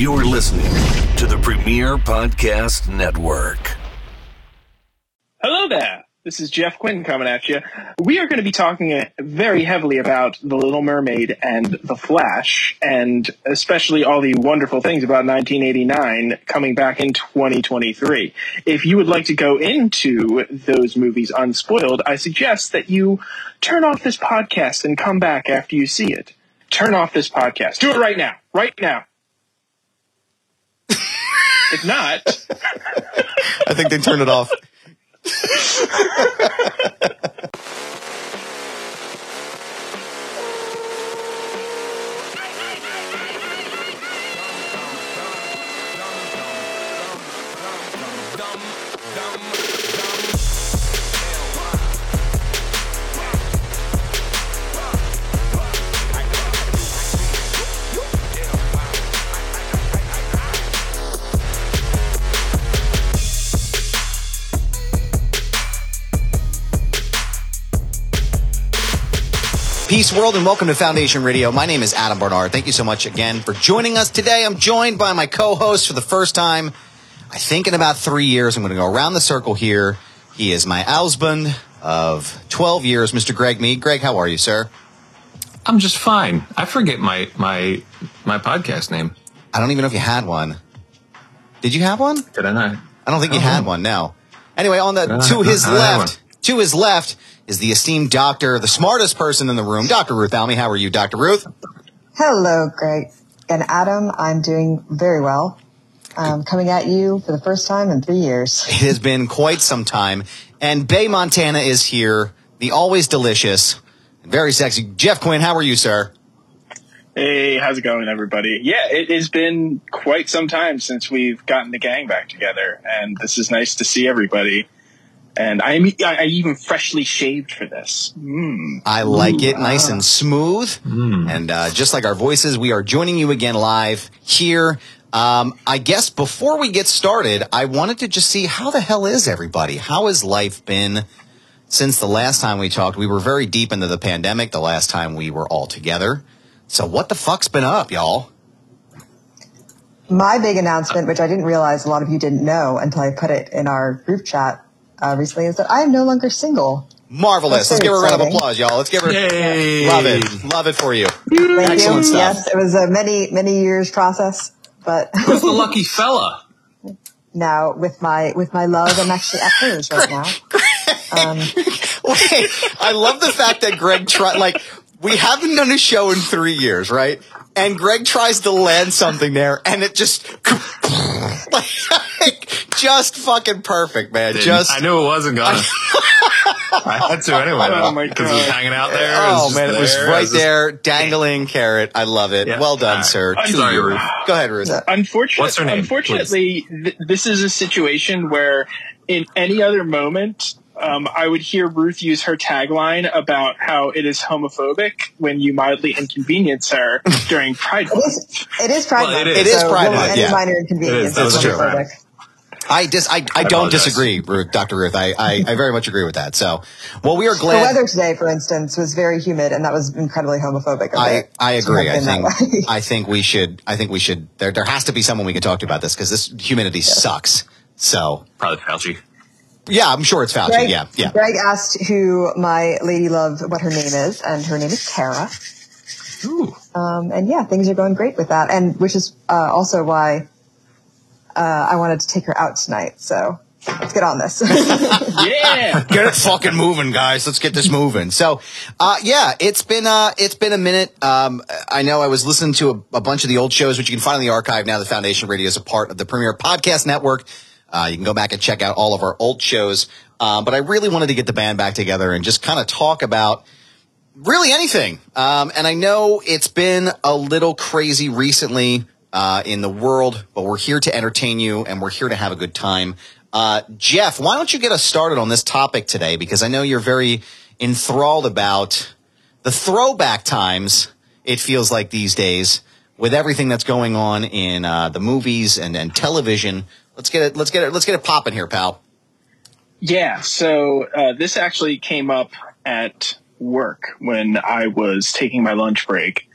You're listening to the Premier Podcast Network. Hello there. This is Geoff Quinn coming at you. We are going to be talking uh, very heavily about The Little Mermaid and The Flash, and especially all the wonderful things about 1989 coming back in 2023. If you would like to go into those movies unspoiled, I suggest that you turn off this podcast and come back after you see it. Turn off this podcast. Do it right now. Right now. If not, I think they turned it off. Peace world and welcome to Foundation Radio. My name is Adam Barnard. Thank you so much again for joining us today. I'm joined by my co-host for the first time, I think in about three years. I'm going to go around the circle here. He is my husband of 12 years, Mr. Greg Mead. Greg, how are you, sir? I'm just fine. I forget my my my podcast name. I don't even know if you had one. Did you have one? Did I not? I don't think you Uh-huh. had one. No. Anyway, on the to his left, to his left is the esteemed doctor, the smartest person in the room, Dr. Ruth Almy. How are you, Dr. Ruth? Hello, Greg. And Adam, I'm doing very well. Um, coming at you for the first time in three years. It has been quite some time, and Bay Montana is here, the always delicious, very sexy Geoff Quinn. How are you, sir? Hey, how's it going, everybody? Yeah, it has been quite some time since we've gotten the gang back together, and this is nice to see everybody. And I, I I even freshly shaved for this. Mm. I like it nice and smooth. And uh, just like our voices, we are joining you again live here. Um, I guess before we get started, I wanted to just see how the hell is everybody? How has life been since the last time we talked? We were very deep into the pandemic the last time we were all together. So what the fuck's been up, y'all? My big announcement, which I didn't realize a lot of you didn't know until I put it in our group chat uh, recently, is that I am no longer single. Marvelous. Let's give her a round of applause, y'all. Let's give her. Yay! Love it. Love it for you. Thank Excellent you. stuff. Yes, it was a many, many years process, but Who's the lucky fella? now with my with my love, I'm actually at hers right now. Um, Wait, I love the fact that Greg tried, like, we haven't done a show in three years, right? And Greg tries to land something there, and it just, like, just fucking perfect, man. Just, I knew it wasn't gonna. I had to anyway. Oh my Because it was hanging out there. oh just man, it was there. right just- there, dangling carrot. I love it. Yeah. Well done, All right. sir. I'm To sorry, you. Ruth. Go ahead, Ruth. Unfortunately, What's her name, unfortunately, th- this is a situation where, in any other moment, um, I would hear Ruth use her tagline about how it is homophobic when you mildly inconvenience her during Pride it Month. it is Pride Well, it Month. is. It is so Pride really Month, Any yeah. minor inconvenience It is, is that's true. homophobic. I dis, I, I, don't disagree, Dr. Ruth. I, I, I very much agree with that. So, well, we are glad. The weather today, for instance, was very humid, and that was incredibly homophobic. I I agree. I think. I think we should I think we should there there has to be someone we can talk to about this because this humidity sucks. So Probably Fauci. yeah, I'm sure it's Fauci. Greg, yeah, yeah. Greg asked who my lady love what her name is, and her name is Tara. Ooh. Um, and yeah, things are going great with that, and which is uh, also why uh, I wanted to take her out tonight. So let's get on this. Yeah. Get it fucking moving, guys. Let's get this moving. So, uh, yeah, it's been, uh, it's been a minute. Um, I know I was listening to a, a bunch of the old shows, which you can find in the archive now. The Foundation Radio is a part of the Premier Podcast Network. Uh, you can go back and check out all of our old shows. Um, but I really wanted to get the band back together and just kind of talk about really anything. Um, and I know it's been a little crazy recently uh, in the world, but we're here to entertain you and we're here to have a good time. Uh, Geoff, why don't you get us started on this topic today? Because I know you're very enthralled about the throwback times. It feels like these days with everything that's going on in uh, the movies and, and television. Let's get it. Let's get it. Let's get it popping here, pal. Yeah, so uh, this actually came up at work when I was taking my lunch break.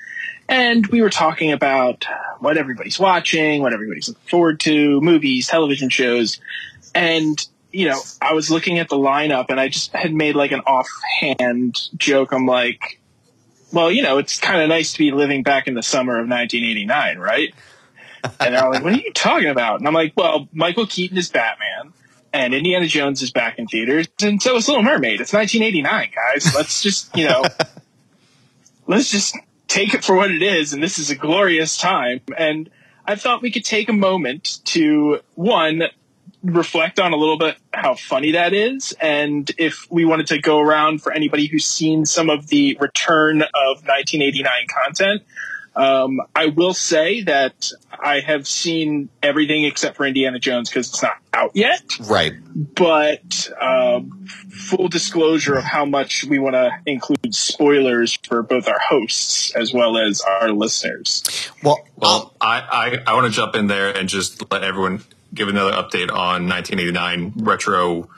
And we were talking about what everybody's watching, what everybody's looking forward to, movies, television shows, and you know, I was looking at the lineup and I just had made like an offhand joke. I'm like, well, you know, it's kind of nice to be living back in the summer of 1989, right? And they're like, what are you talking about? And I'm like, well, Michael Keaton is Batman and Indiana Jones is back in theaters, and so is Little Mermaid. It's 1989, guys. Let's just, you know, let's just take it for what it is, and this is a glorious time. And I thought we could take a moment to one reflect on a little bit how funny that is, and if we wanted to go around for anybody who's seen some of the return of 1989 content. Um, I will say that I have seen everything except for Indiana Jones because it's not out yet. Right. But um, full disclosure of how much we want to include spoilers for both our hosts as well as our listeners. Well, Well, I, I, I want to jump in there and just let everyone give another update on 1989 retro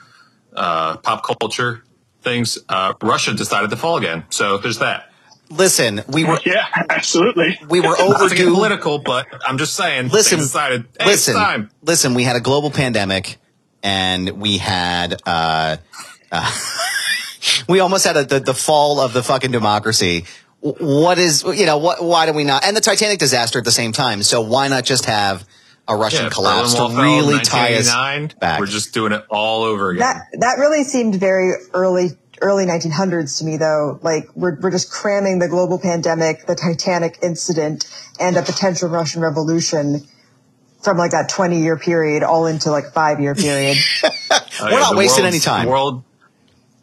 uh, pop culture things. Uh, Russia decided to fall again. So there's that. Listen, we were Yeah, absolutely. we were Not overdue. political, but I'm just saying. Listen, decided, hey, listen, it's time. listen. We had a global pandemic, and we had uh, uh, we almost had a, the the fall of the fucking democracy. What is you know what? Why do we not? And the Titanic disaster at the same time. So why not just have a Russian Yeah, collapse to Berlin Wall fell in really tie us 1989. back? We're just doing it all over again. That that really seemed very early early 1900s to me though. Like we're we're just cramming the global pandemic, the Titanic incident, and a potential Russian revolution from like that 20 year period all into like five year period. Oh, We're not oh, wasting any time. World,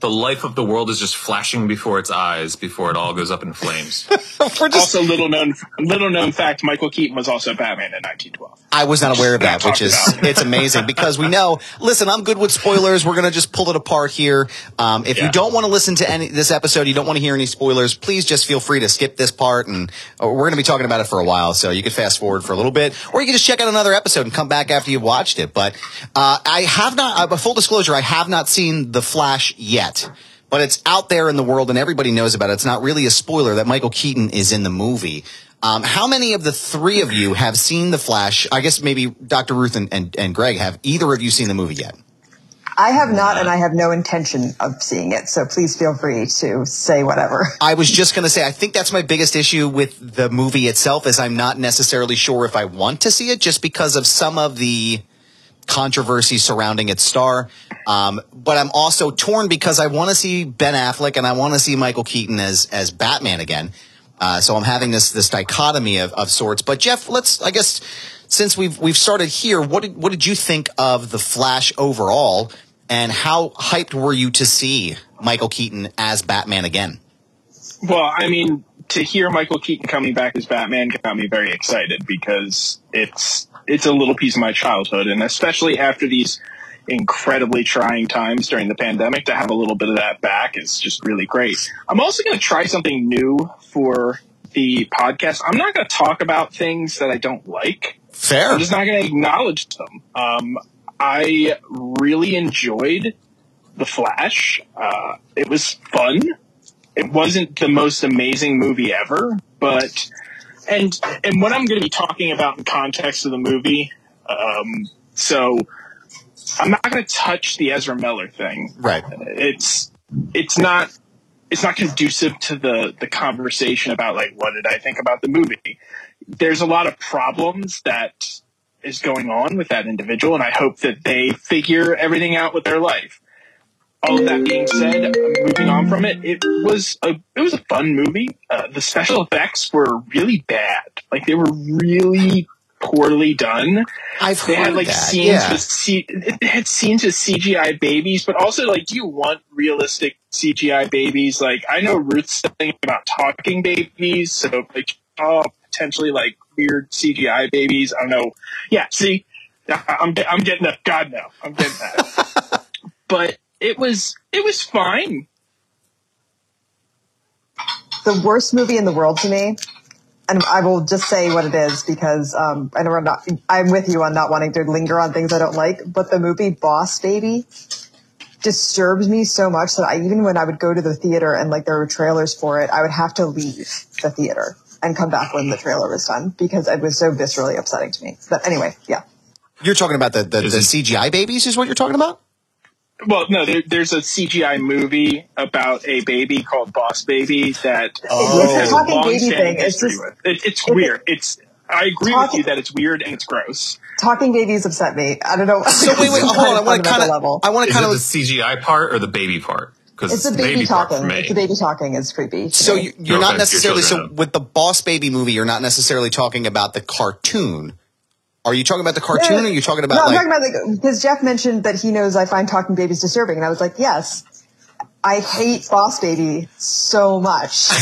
the life of the world is just flashing before its eyes before it all goes up in flames. Just Also, little known little known fact: Michael Keaton was also Batman in 1912. I was not aware of that, which is about. it's amazing because we know. Listen, I'm good with spoilers. We're gonna just pull it apart here. Um, if you don't want to listen to any this episode, you don't want to hear any spoilers, please just feel free to skip this part, and uh, we're gonna be talking about it for a while. So you can fast forward for a little bit, or you can just check out another episode and come back after you've watched it. But uh, I have not. Uh, full disclosure, I have not seen the Flash yet. But it's out there in the world and everybody knows about it. It's not really a spoiler that Michael Keaton is in the movie. Um, how many of the three of you have seen The Flash? I guess maybe Dr. Ruth and, and, and Greg have either of you seen the movie yet? I have not, and I have no intention of seeing it. So please feel free to say whatever. I was just going to say, I think that's my biggest issue with the movie itself is I'm not necessarily sure if I want to see it just because of some of the controversy surrounding its star. Um, but I'm also torn because I want to see Ben Affleck and I want to see Michael Keaton as, as Batman again. Uh, so I'm having this, this dichotomy of, of sorts. But Geoff, let's, I guess, since we've, we've started here, what did, what did you think of the Flash overall? And how hyped were you to see Michael Keaton as Batman again? Well, I mean, to hear Michael Keaton coming back as Batman got me very excited because it's it's a little piece of my childhood, and especially after these incredibly trying times during the pandemic, to have a little bit of that back is just really great. I'm also going to try something new for the podcast. I'm not going to talk about things that I don't like. Fair. I'm just not going to acknowledge them. Um, I really enjoyed The Flash. Uh, it was fun. It wasn't the most amazing movie ever, but and and what I'm going to be talking about in context of the movie. Um, so I'm not going to touch the Ezra Miller thing. Right. It's it's not it's not conducive to the the conversation about like what did I think about the movie. There's a lot of problems that is going on with that individual, and I hope that they figure everything out with their life. All of that being said, moving on from it, it was a it was a fun movie. Uh, the special effects were really bad, like they were really poorly done. I've They heard had like that. scenes yeah. with C- it had scenes with CGI babies, but also like, do you want realistic CGI babies? Like, I know Ruth's thinking about talking babies, so like, oh, potentially like weird CGI babies. I don't know. Yeah, see, I- I'm I'm getting that. God no, I'm getting that. but it was it was fine. the worst movie in the world to me, and I will just say what it is because um, I know we're not. I'm with you on not wanting to linger on things I don't like, but the movie Boss Baby disturbs me so much that I even when I would go to the theater and like there were trailers for it, I would have to leave the theater. and come back when the trailer was done because it was so viscerally upsetting to me. But anyway, yeah. You're talking about the, the, the CGI babies, is what you're talking about? Well, no, there, there's a CGI movie about a baby called Boss Baby that Oh. has a Talking baby thing, it's just- with. It, it's it- weird. It's I agree with you that it's weird and it's gross. Talking babies upset me. I don't know. So wait, wait, hold on. I want to kind of, level. I want to Is kind it of. the CGI part or the baby part? Because It's the baby, part talking. It's the baby talking is creepy. So you, you're No not offense your necessarily so children. with the Boss Baby movie. You're not necessarily talking about the cartoon. Are you talking about the cartoon? or are you talking about no, like? I'm talking about like because Geoff mentioned that he knows I find talking babies disturbing, and I was like, yes, I hate Boss Baby so much.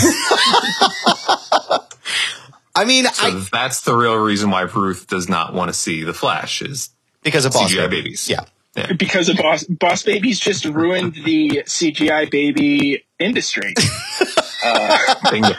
I mean, So I, that's the real reason why Ruth does not want to see the Flash is because of Boss CGI Baby. babies. Yeah. Yeah. because of Boss Boss Baby's just ruined the CGI baby industry. Bingo.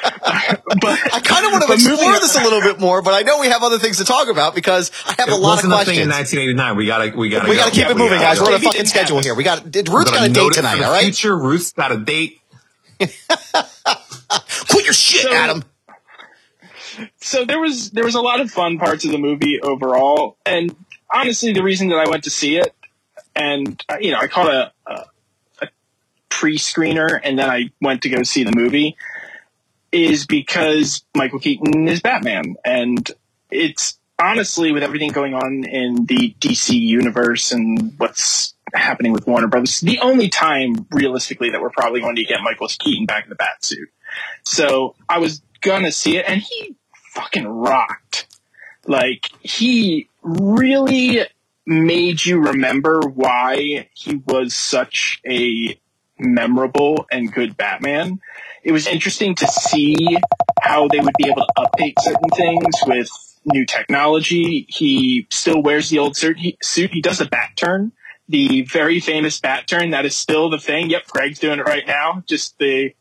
But I kind of want to explore this a little bit more, but I know we have other things to talk about because I have It a lot of wasn't a thing in questions. 1989. We gotta, we gotta, We got to go. keep Yeah, it moving, guys. go. We're on a fucking schedule here. We got Ruth's We're got a date it tonight. All right, Future Ruth's got a date. quit your shit, So- Adam. so there was there was a lot of fun parts of the movie overall, and honestly, the reason that I went to see it, and uh, you know, I caught a, a, a pre-screener, and then I went to go see the movie, is because Michael Keaton is Batman, and it's honestly with everything going on in the DC universe and what's happening with Warner Brothers, the only time realistically that we're probably going to get Michael Keaton back in the bat suit. So I was gonna see it, and he fucking rocked. Like he really made you remember why he was such a memorable and good Batman. It was interesting to see how they would be able to update certain things with new technology. He still wears the old suit. He, suit. he does a bat turn, the very famous bat turn. That is still the thing. Yep, Greg's doing it right now. Just the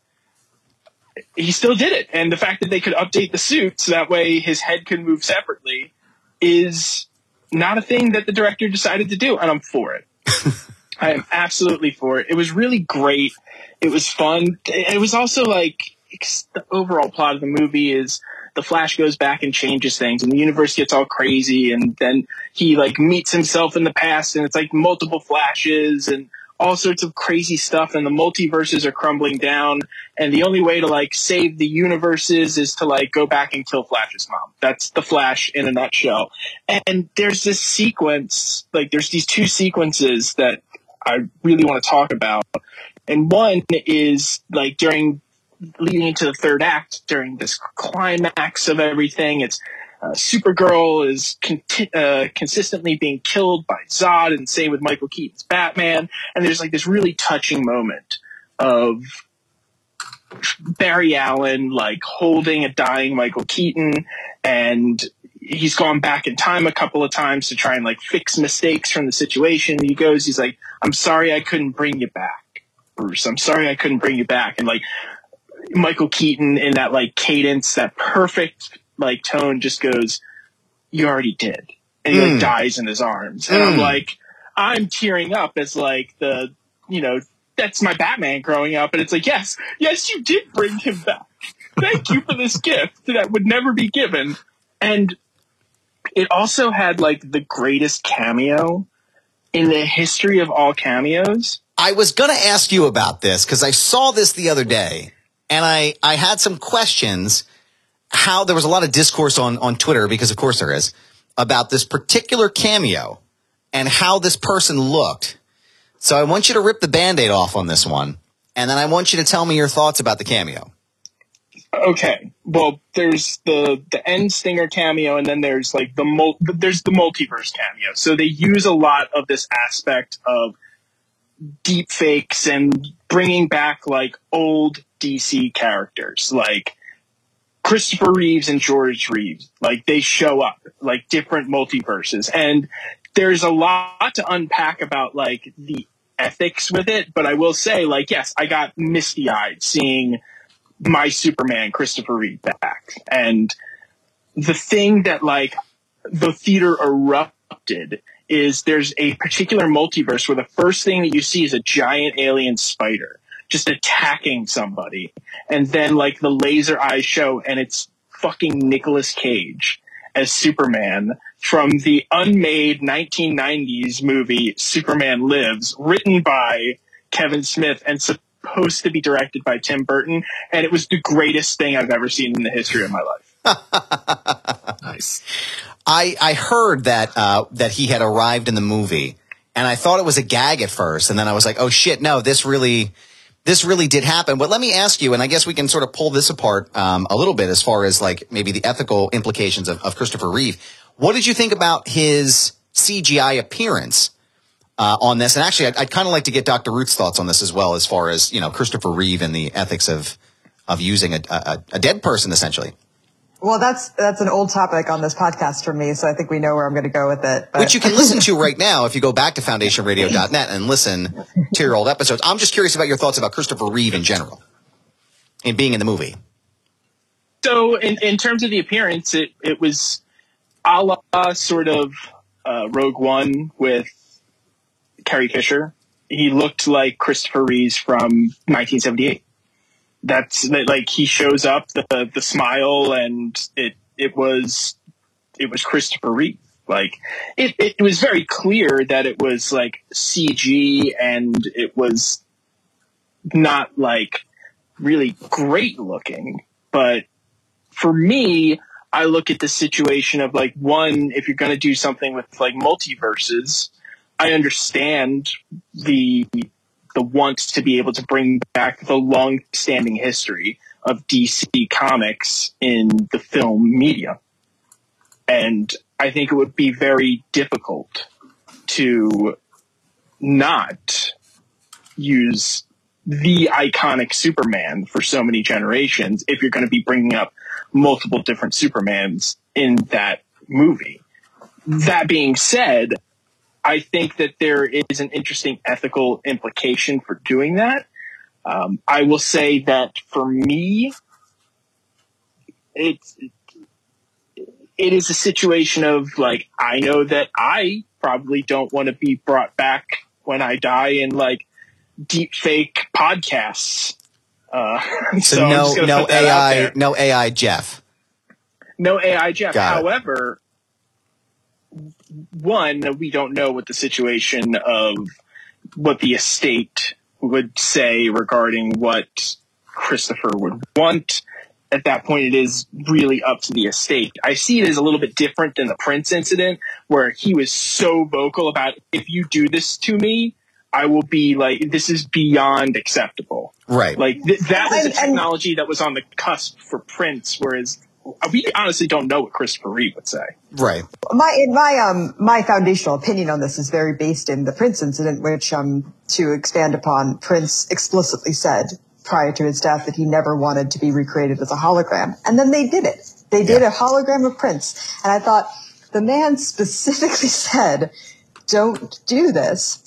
he still did it. And the fact that they could update the suit so that way his head could move separately is not a thing that the director decided to do. And I'm for it. I am absolutely for it. It was really great. It was fun. It was also like the overall plot of the movie is the Flash goes back and changes things, and the universe gets all crazy, and then he like meets himself in the past, and it's like multiple flashes and all sorts of crazy stuff, and the multiverses are crumbling down, and the only way to like save the universes is to like go back and kill Flash's mom. That's the Flash in a nutshell. And there's this sequence, like there's these two sequences that I really want to talk about. And one is like during leading into the third act during this climax of everything. It's uh, Supergirl is conti- uh, consistently being killed by Zod, and same with Michael Keaton's Batman. And there's like this really touching moment of Barry Allen like holding a dying Michael Keaton, and he's gone back in time a couple of times to try and like fix mistakes from the situation. He goes, he's like, "I'm sorry I couldn't bring you back, Bruce. I'm sorry I couldn't bring you back." And like Michael Keaton in that like cadence, that perfect like tone, just goes, "You already did," and he like Mm. dies in his arms, and I'm Mm. like, I'm tearing up as like the you know that's my Batman growing up, and it's like, yes, yes, you did bring him back. Thank you for this gift that would never be given, and it also had like the greatest cameo in the history of all cameos. I was going to ask you about this because I saw this the other day and I, I had some questions. How there was a lot of discourse on, on Twitter, because of course there is, about this particular cameo and how this person looked. So I want you to rip the band aid off on this one. And then I want you to tell me your thoughts about the cameo. Okay, well, there's the the end stinger cameo, and then there's like the mul- there's the multiverse cameo. So they use a lot of this aspect of deep fakes and bringing back like old DC characters, like Christopher Reeves and George Reeves. Like they show up like different multiverses, and there's a lot to unpack about like the ethics with it. But I will say, like, yes, I got misty eyed seeing my Superman, Christopher Reeve back. And the thing that like the theater erupted is there's a particular multiverse where the first thing that you see is a giant alien spider just attacking somebody. And then like the laser eyes show and it's fucking Nicolas Cage as Superman from the unmade 1990s movie Superman Lives, written by Kevin Smith and supposed to be directed by Tim Burton. And it was the greatest thing I've ever seen in the history of my life. Nice. I I heard that uh, that he had arrived in the movie, and I thought it was a gag at first, and then I was like, oh shit, no, this really. This really did happen, but let me ask you, and I guess we can sort of pull this apart um, a little bit as far as like maybe the ethical implications of, of Christopher Reeve. What did you think about his CGI appearance uh, on this? And actually, I'd, I'd kind of like to get Dr. Ruth's thoughts on this as well, as far as you know Christopher Reeve and the ethics of of using a, a, a dead person essentially. Well, that's that's an old topic on this podcast for me, so I think we know where I'm going to go with it. But. Which you can listen to right now if you go back to foundationradio.net and listen to your old episodes. I'm just curious about your thoughts about Christopher Reeve in general and being in the movie. So, in, in terms of the appearance, it, it was a la sort of uh, Rogue One with Carrie Fisher. He looked like Christopher Reeves from 1978 that's like he shows up the the smile and it it was it was Christopher Reeve. Like it, it was very clear that it was like CG and it was not like really great looking. But for me, I look at the situation of like one, if you're going to do something with like multiverses, I understand the the want to be able to bring back the long standing history of DC comics in the film media. And I think it would be very difficult to not use the iconic Superman for so many generations if you're going to be bringing up multiple different Supermans in that movie. That being said, I think that there is an interesting ethical implication for doing that. Um, I will say that for me, it's it is a situation of like I know that I probably don't want to be brought back when I die in like deep fake podcasts. Uh, so, so no no AI no AI Geoff. No AI Geoff. Got However, one, we don't know what the situation of what the estate would say regarding what Christopher would want. At that point, it is really up to the estate. I see it as a little bit different than the Prince incident, where he was so vocal about if you do this to me, I will be like, this is beyond acceptable. Right. Like th- that was a technology that was on the cusp for Prince, whereas we honestly don't know what Christopher Reeve would say. Right. My my um my foundational opinion on this is very based in the Prince incident, which um to expand upon, Prince explicitly said prior to his death that he never wanted to be recreated as a hologram, and then they did it. They did yeah. a hologram of Prince, and I thought the man specifically said, "Don't do this."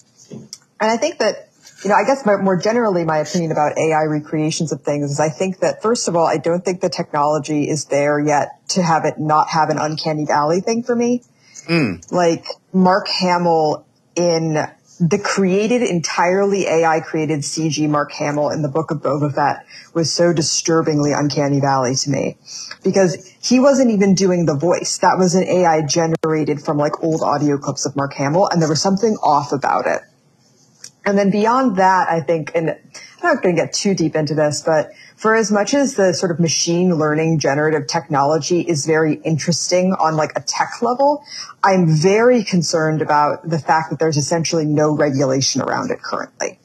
And I think that you know, I guess my, more generally, my opinion about AI recreations of things is I think that first of all, I don't think the technology is there yet to have it not have an uncanny valley thing for me. Mm. Like Mark Hamill in the created entirely AI created CG Mark Hamill in the book of Boba Fett was so disturbingly uncanny valley to me because he wasn't even doing the voice. That was an AI generated from like old audio clips of Mark Hamill and there was something off about it. And then beyond that, I think, and I'm not going to get too deep into this, but for as much as the sort of machine learning generative technology is very interesting on like a tech level, I'm very concerned about the fact that there's essentially no regulation around it currently.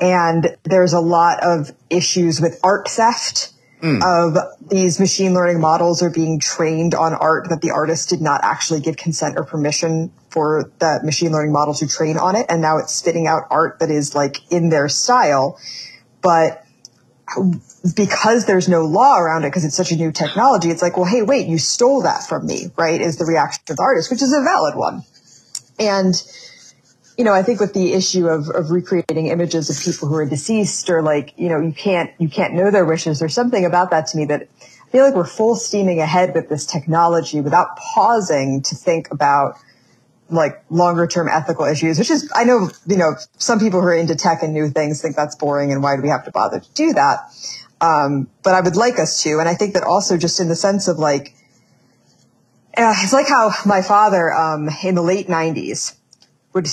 And there's a lot of issues with art theft mm. of these machine learning models are being trained on art that the artist did not actually give consent or permission for the machine learning model to train on it. And now it's spitting out art that is like in their style. But because there's no law around it, because it's such a new technology, it's like, well, hey, wait, you stole that from me, right? Is the reaction of the artist, which is a valid one. And you know, I think with the issue of, of recreating images of people who are deceased or like, you know, you can't, you can't know their wishes. There's something about that to me that I feel like we're full steaming ahead with this technology without pausing to think about like longer term ethical issues, which is, I know, you know, some people who are into tech and new things think that's boring and why do we have to bother to do that? Um, but I would like us to. And I think that also just in the sense of like, uh, it's like how my father, um, in the late nineties would,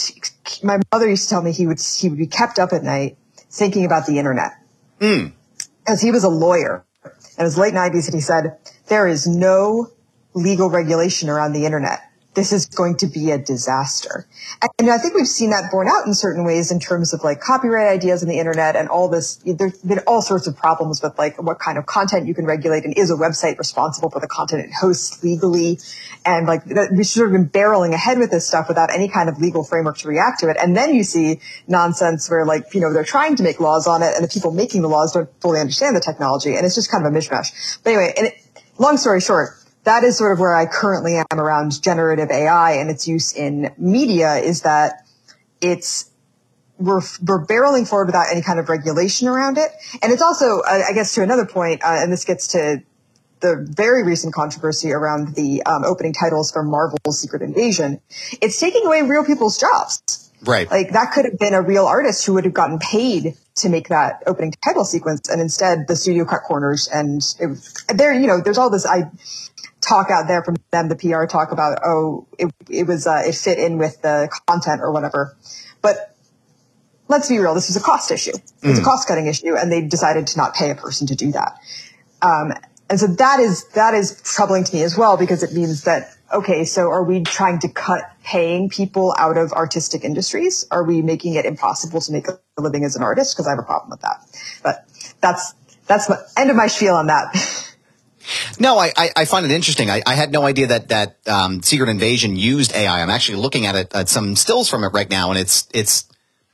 my mother used to tell me he would, he would be kept up at night thinking about the internet. Mm. As he was a lawyer in his late nineties and he said, there is no legal regulation around the internet this is going to be a disaster. And I think we've seen that borne out in certain ways in terms of like copyright ideas on the internet and all this. There's been all sorts of problems with like what kind of content you can regulate and is a website responsible for the content it hosts legally. And like we've sort of been barreling ahead with this stuff without any kind of legal framework to react to it. And then you see nonsense where like, you know, they're trying to make laws on it and the people making the laws don't fully understand the technology. And it's just kind of a mishmash. But anyway, and it, long story short, that is sort of where I currently am around generative AI and its use in media is that it's we're, we're barreling forward without any kind of regulation around it. And it's also, I guess, to another point, uh, and this gets to the very recent controversy around the um, opening titles for Marvel's Secret Invasion. It's taking away real people's jobs. Right. Like that could have been a real artist who would have gotten paid to make that opening title sequence, and instead the studio cut corners. And it, there, you know, there's all this. I talk out there from them, the PR talk about, oh, it, it was, uh, it fit in with the content or whatever. But let's be real, this was a cost issue. It's mm. a cost cutting issue, and they decided to not pay a person to do that. Um, and so that is, that is troubling to me as well, because it means that, okay, so are we trying to cut paying people out of artistic industries? Are we making it impossible to make a living as an artist? Because I have a problem with that. But that's, that's the end of my spiel on that. No, I, I, find it interesting. I, I, had no idea that that um, Secret Invasion used AI. I'm actually looking at it at some stills from it right now, and it's it's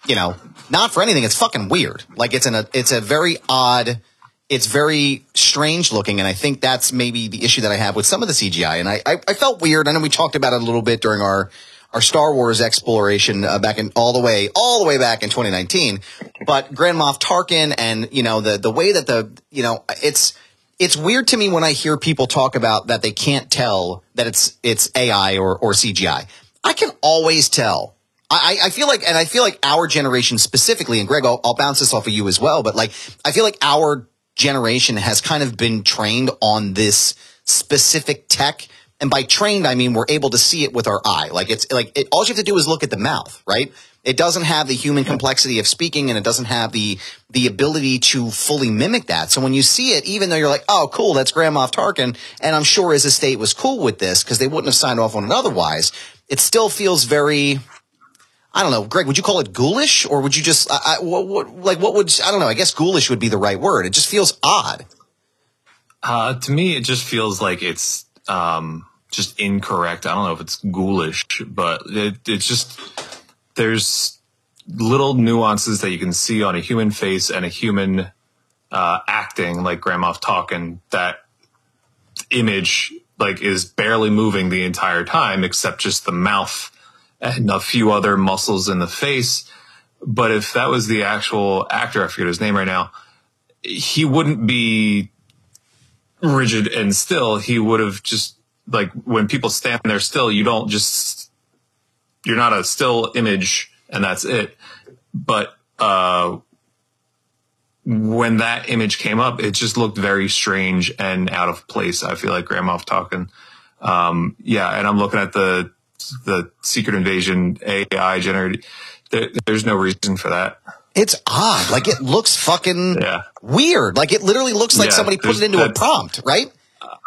you know not for anything. It's fucking weird. Like it's a it's a very odd. It's very strange looking, and I think that's maybe the issue that I have with some of the CGI. And I, I, I felt weird. I know we talked about it a little bit during our our Star Wars exploration uh, back in all the way all the way back in 2019. But Grand Moff Tarkin and you know the the way that the you know it's it's weird to me when I hear people talk about that they can't tell that it's it's AI or or CGI. I can always tell. I, I feel like, and I feel like our generation specifically, and Greg, I'll, I'll bounce this off of you as well, but like, I feel like our generation has kind of been trained on this specific tech. And by trained, I mean we're able to see it with our eye. Like it's like it, all you have to do is look at the mouth, right? It doesn't have the human complexity of speaking and it doesn't have the the ability to fully mimic that. So when you see it, even though you're like, oh, cool, that's Grand Moff Tarkin, and I'm sure his estate was cool with this because they wouldn't have signed off on it otherwise, it still feels very I don't know, Greg. Would you call it ghoulish, or would you just, I, I, what, what, like, what would I don't know? I guess ghoulish would be the right word. It just feels odd. Uh, to me, it just feels like it's um, just incorrect. I don't know if it's ghoulish, but it, it's just there's little nuances that you can see on a human face and a human uh, acting, like Grand Tarkin. That image like is barely moving the entire time, except just the mouth and a few other muscles in the face. But if that was the actual actor, I forget his name right now, he wouldn't be rigid and still. He would have just like when people stand there still, you don't just you're not a still image and that's it. But uh, when that image came up, it just looked very strange and out of place. I feel like Grand Moff Tarkin. Um, yeah, and I'm looking at the the Secret Invasion AI generated. There, there's no reason for that. It's odd. Like it looks fucking yeah. weird. Like it literally looks like yeah, somebody put it into a prompt, right?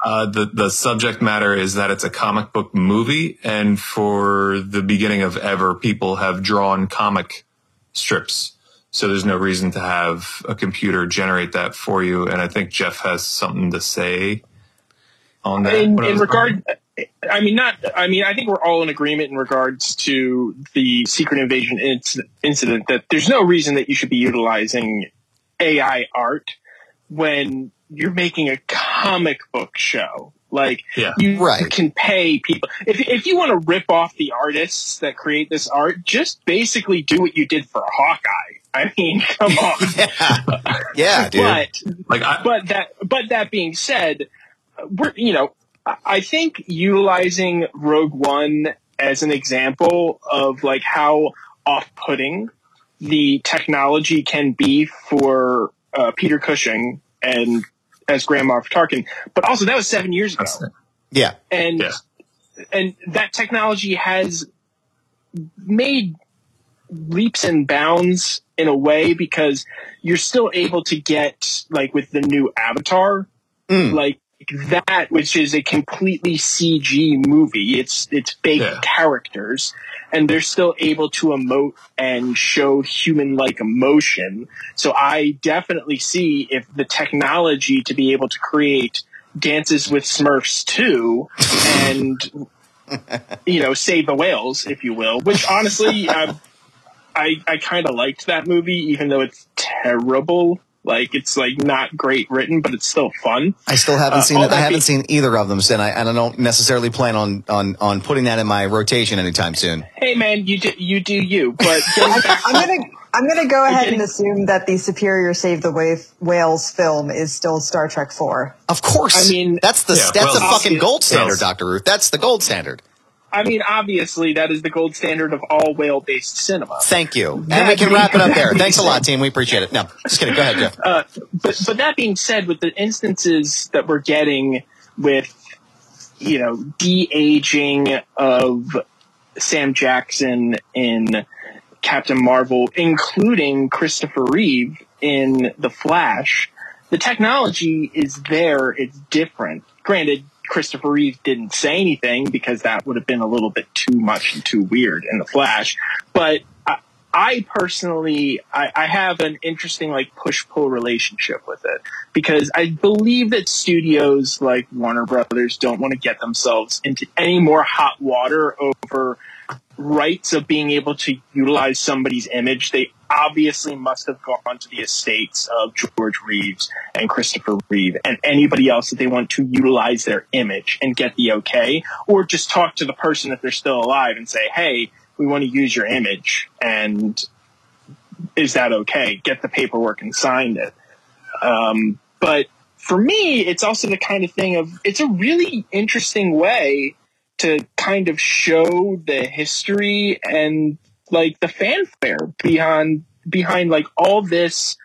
Uh, the the subject matter is that it's a comic book movie, and for the beginning of ever, people have drawn comic strips. So there's no reason to have a computer generate that for you. And I think Geoff has something to say on that. In, in regard, I mean, not. I mean, I think we're all in agreement in regards to the secret invasion incident that there's no reason that you should be utilizing AI art when you're making a comic book show. Like yeah, you right. can pay people if if you want to rip off the artists that create this art, just basically do what you did for Hawkeye. I mean, come on. yeah. yeah, dude. But like, I, but that but that being said, we're you know, I think utilizing Rogue One as an example of like how off-putting the technology can be for uh, Peter Cushing and as Grand Moff Tarkin. But also that was seven years ago, Yeah. and Yeah. and that technology has made leaps and bounds in a way because you're still able to get like with the new Avatar, Mm. like that, which is a completely CG movie. It's it's fake Yeah. characters, and they're still able to emote and show human like emotion. So I definitely see if the technology to be able to create dances with Smurfs too, and you know save the whales, if you will. Which honestly, uh, I I kind of liked that movie, even though it's terrible. Like it's like not great written, but it's still fun. I still haven't Uh, seen it. I haven't be- seen either of them, and I and I don't necessarily plan on on on putting that in my rotation anytime soon. Hey man, you do you do you. But I'm gonna I'm gonna go ahead and assume that the superior Save the Wave Whales film is still Star Trek Four. Of course. I mean- that's the Yeah, that's well, the fucking gold standard, well- Doctor Ruth. That's the gold standard. I mean, obviously, that is the gold standard of all whale based cinema. Thank you. And That we can being- wrap it up there. Thanks a lot, team. We appreciate it. No, just kidding. Go ahead, Geoff. Uh, but but that being said, with the instances that we're getting with you know de aging of Sam Jackson in Captain Marvel, including Christopher Reeve in The Flash, the technology is there. It's different. Granted, Christopher Reeve didn't say anything because that would have been a little bit too much and too weird in The Flash. But I, I personally, I, I have an interesting like push pull relationship with it because I believe that studios like Warner Brothers don't want to get themselves into any more hot water over rights of being able to utilize somebody's image. They obviously must have gone to the estates of George Reeves and Christopher Reeve and anybody else that they want to utilize their image and get the okay, or just talk to the person if they're still alive and say, hey, we want to use your image and is that okay? Get the paperwork and sign it. Um, but for me, it's also the kind of thing of it's a really interesting way to kind of show the history and like the fanfare behind behind like all this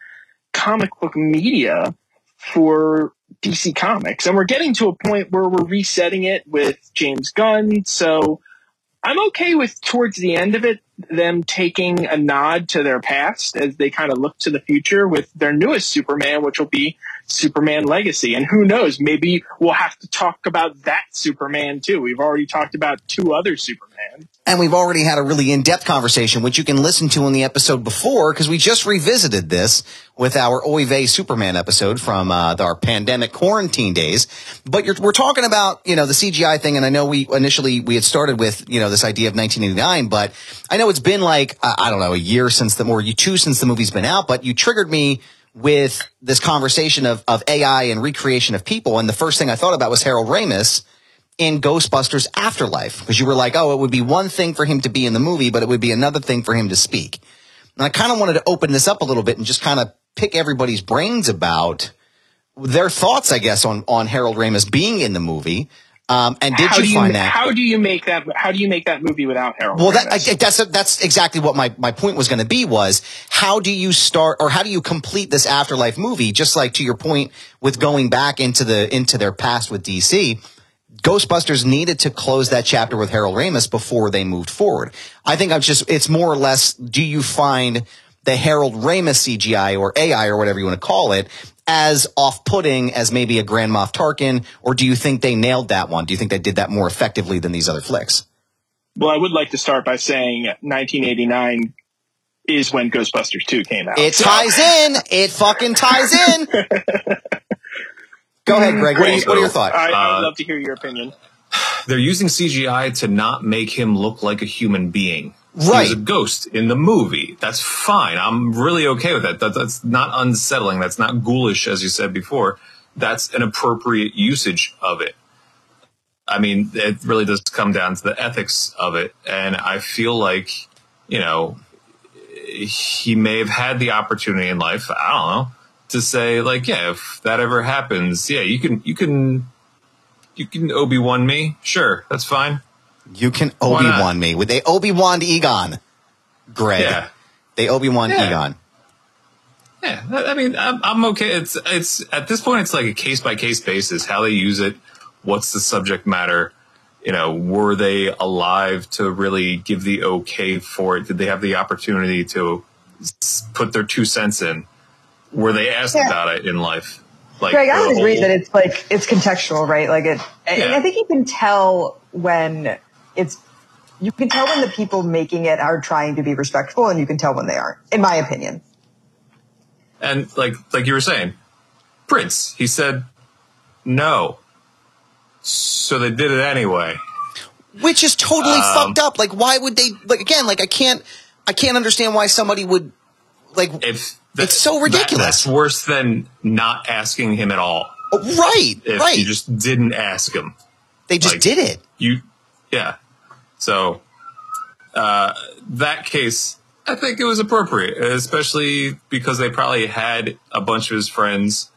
comic book media for DC Comics. And we're getting to a point where we're resetting it with James Gunn. So I'm okay with towards the end of it, them taking a nod to their past as they kind of look to the future with their newest Superman, which will be Superman Legacy. And who knows, maybe we'll have to talk about that Superman too. We've already talked about two other Superman. And we've already had a really in-depth conversation, which you can listen to in the episode before, because we just revisited this with our Oy vey Superman episode from uh, our pandemic quarantine days. But we're talking about, you know, the CGI thing, and I know we initially we had started with, you know, this idea of 1989, but I know it's been like uh, I don't know a year since the or you two since the movie's been out, but you triggered me with this conversation of of AI and recreation of people, and the first thing I thought about was Harold Ramis in Ghostbusters Afterlife because you were like, oh, it would be one thing for him to be in the movie, but it would be another thing for him to speak. And I kind of wanted to open this up a little bit and just kind of pick everybody's brains about their thoughts, I guess, on on Harold Ramis being in the movie. Um, and did how you, you find that? how do you make that how do you make that movie without Harold? Well, that, I, that's that's exactly what my, my point was going to be was how do you start or how do you complete this afterlife movie? Just like to your point with going back into the into their past with DC, Ghostbusters needed to close that chapter with Harold Ramis before they moved forward. I think I'm just it's more or less do you find the Harold Ramis CGI or AI or whatever you want to call it as off-putting as maybe a Grand Moff Tarkin, or do you think they nailed that one? Do you think they did that more effectively than these other flicks? well, I would like to start by saying 1989 is when Ghostbusters 2 came out. It So- ties in. It fucking ties in. Go ahead, Greg. What are, you, what are your thoughts? I, I Uh, would love to hear your opinion. They're using CGI to not make him look like a human being. Right. He's a ghost in the movie. That's fine. I'm really okay with that. that. That's not unsettling. That's not ghoulish, as you said before. That's an appropriate usage of it. I mean, it really does come down to the ethics of it. And I feel like, you know, he may have had the opportunity in life, I don't know, to say, like, yeah, if that ever happens, yeah, you can, you can, you can Obi Wan me. Sure, that's fine. You can Obi Wan me. With they Obi Wan Egon, Greg. Yeah. They Obi Wan Yeah. Egon. Yeah, I I mean, I'm, I'm okay. It's it's at this point, it's like a case by case basis. How they use it, what's the subject matter? You know, were they alive to really give the okay for it? Did they have the opportunity to put their two cents in? Were they asked Yeah. about it in life? Like, Greg, I would agree whole- that it's like it's contextual, right? Like it. Yeah. I think you can tell when it's. You can tell when the people making it are trying to be respectful, and you can tell when they aren't. In my opinion. and like like you were saying, Prince, he said no, so they did it anyway. which is totally Um, fucked up. Like, why would they? Like, again, like I can't, I can't understand why somebody would, like, If It's so ridiculous. that's worse than not asking him at all. oh, right, If right. you just didn't ask him. they just like- did it. you yeah so uh that case i think it was appropriate especially because they probably had a bunch of his friends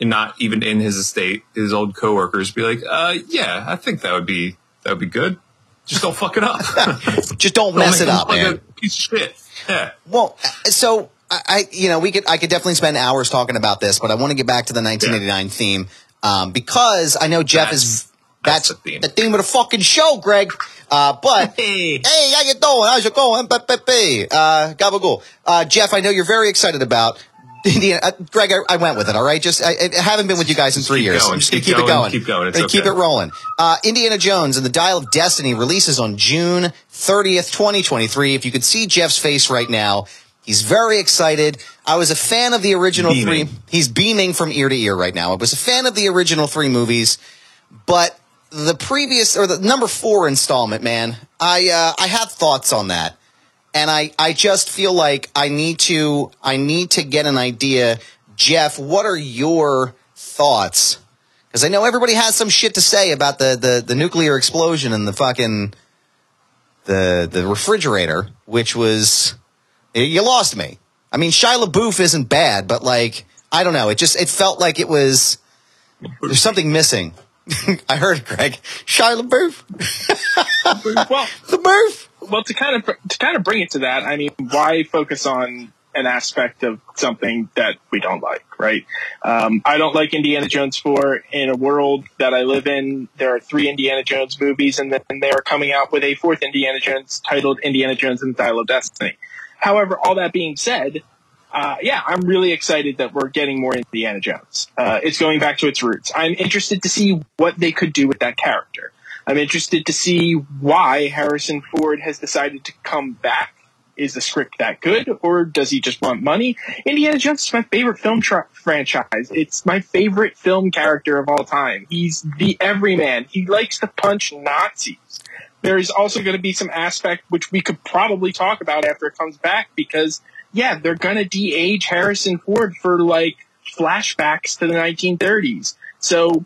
and not even in his estate his old coworkers be like uh yeah i think that would be that would be good just don't fuck it up Just don't Don't mess it up, man. piece of shit yeah Well, so I, you know, we could, I could definitely spend hours talking about this, but I want to get back to the 1989 theme um, because I know Geoff is That's- that's, that's the theme. the theme of the fucking show, Greg. Uh, but Hey. hey, how you doing? How's it going? Uh, gabagool. Uh, Geoff, I know you're very excited about. Indiana, uh, Greg, I, I went with it. All right, just I, I haven't been with you guys in three keep years. going, I'm just gonna keep keep, it going, going. keep going. It's Gonna keep it rolling. Uh, Indiana Jones and the Dial of Destiny releases on June 30th, 2023. If you could see Geoff's face right now, he's very excited. I was a fan of the original Beaming. three. He's beaming from ear to ear right now. I was a fan of the original three movies, but the previous or the number four installment, man, I uh, I have thoughts on that, and I I just feel like I need to I need to get an idea. Geoff, what are your thoughts? Because I know everybody has some shit to say about the, the, the nuclear explosion and the fucking the the refrigerator, which was you lost me. I mean, Shia LaBeouf isn't bad, but like I don't know, it just it felt like it was there's something missing. I heard it, Greg. Shia LaBeouf, well, LaBeouf. well, to kind of to kind of bring it to that, I mean, why focus on an aspect of something that we don't like, right? Um, I don't like Indiana Jones 4. In a world that I live in, there are three Indiana Jones movies, and then they are coming out with a fourth Indiana Jones titled Indiana Jones and the Dial of Destiny. However, all that being said, uh, yeah, I'm really excited that we're getting more Indiana Jones. Uh, it's going back to its roots. I'm interested to see what they could do with that character. I'm interested to see why Harrison Ford has decided to come back. Is the script that good, or does he just want money? Indiana Jones is my favorite film tra- franchise. It's my favorite film character of all time. He's the everyman. He likes to punch Nazis. There is also going to be some aspect which we could probably talk about after it comes back because, yeah, they're going to de-age Harrison Ford for like flashbacks to the 1930s. So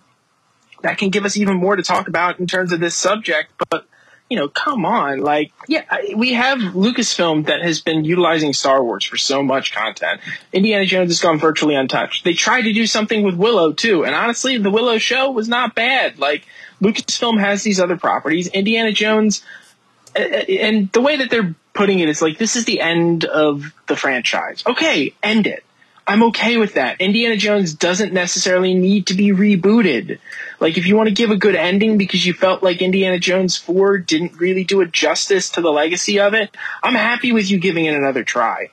that can give us even more to talk about in terms of this subject. But you know, come on, like, yeah, we have Lucasfilm that has been utilizing Star Wars for so much content. Indiana Jones has gone virtually untouched. They tried to do something with Willow too, and honestly, the Willow show was not bad. Like, Lucasfilm has these other properties. Indiana Jones, and the way that they're putting it. it is like, this is the end of the franchise. Okay, end it. I'm okay with that. Indiana Jones doesn't necessarily need to be rebooted. Like, if you want to give a good ending because you felt like Indiana Jones 4 didn't really do it justice to the legacy of it, I'm happy with you giving it another try.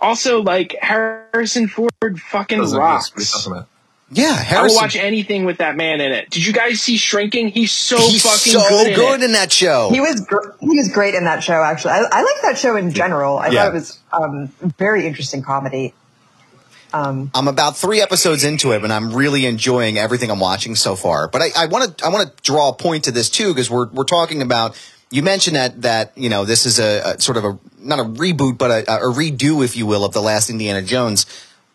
Also, like, Harrison Ford fucking Doesn't- what are you rocks. Talking about? Yeah, I will Harrison. watch anything with that man in it. Did you guys see Shrinking? He's so He's fucking so good, in, good it. in that show. He was gr- he was great in that show. Actually, I, I like that show in general. I Yeah. thought it was um, very interesting comedy. Um, I'm about three episodes into it, and I'm really enjoying everything I'm watching so far. But I want to I want to draw a point to this too because we're we're talking about. You mentioned that that you know this is a, a sort of a not a reboot but a, a redo, if you will, of the last Indiana Jones.